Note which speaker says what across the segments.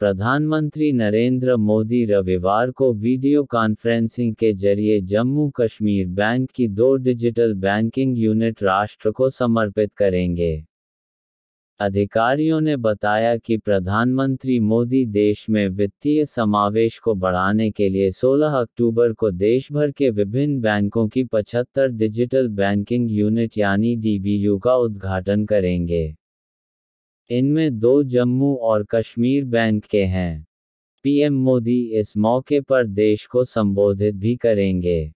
Speaker 1: प्रधानमंत्री नरेंद्र मोदी रविवार को वीडियो कॉन्फ्रेंसिंग के ज़रिए जम्मू कश्मीर बैंक की दो डिजिटल बैंकिंग यूनिट राष्ट्र को समर्पित करेंगे। अधिकारियों ने बताया कि प्रधानमंत्री मोदी देश में वित्तीय समावेश को बढ़ाने के लिए 16 अक्टूबर को देश भर के विभिन्न बैंकों की 75 डिजिटल बैंकिंग यूनिट यानी डीबीयू का उद्घाटन करेंगे। इनमें दो जम्मू और कश्मीर बैंक के हैं। पीएम मोदी इस मौके पर देश को संबोधित भी करेंगे।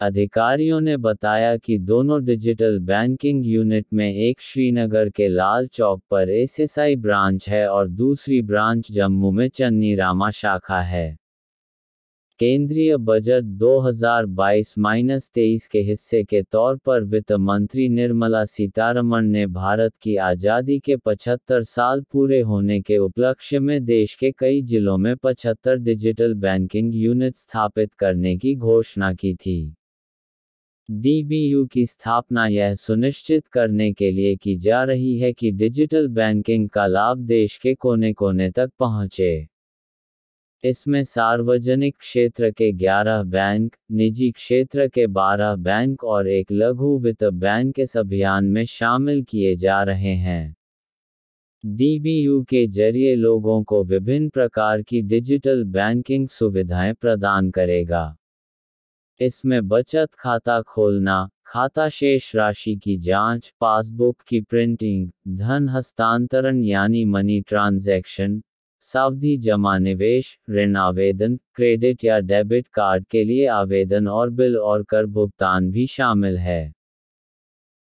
Speaker 1: अधिकारियों ने बताया कि दोनों डिजिटल बैंकिंग यूनिट में एक श्रीनगर के लाल चौक पर एसएसआई ब्रांच है और दूसरी ब्रांच जम्मू में चन्नी रामा शाखा है। केंद्रीय बजट 2022-23 के हिस्से के तौर पर वित्त मंत्री निर्मला सीतारमण ने भारत की आज़ादी के 75 साल पूरे होने के उपलक्ष्य में देश के कई जिलों में 75 डिजिटल बैंकिंग यूनिट स्थापित करने की घोषणा की थी। डीबीयू की स्थापना यह सुनिश्चित करने के लिए की जा रही है कि डिजिटल बैंकिंग का लाभ देश के कोने कोने तक पहुँचे। इसमें सार्वजनिक क्षेत्र के 11 बैंक निजी क्षेत्र के 12 बैंक और एक लघु वित्त बैंक इस अभियान में शामिल किए जा रहे हैं। डीबीयू के ज़रिए लोगों को विभिन्न प्रकार की डिजिटल बैंकिंग सुविधाएँ प्रदान करेगा। इसमें बचत खाता खोलना खाता शेष राशि की जाँच, पासबुक की प्रिंटिंग धन हस्तांतरण यानी मनी ट्रांजैक्शन सावधि जमा निवेश, ऋण आवेदन, क्रेडिट या डेबिट कार्ड के लिए आवेदन और बिल और कर भुगतान भी शामिल है।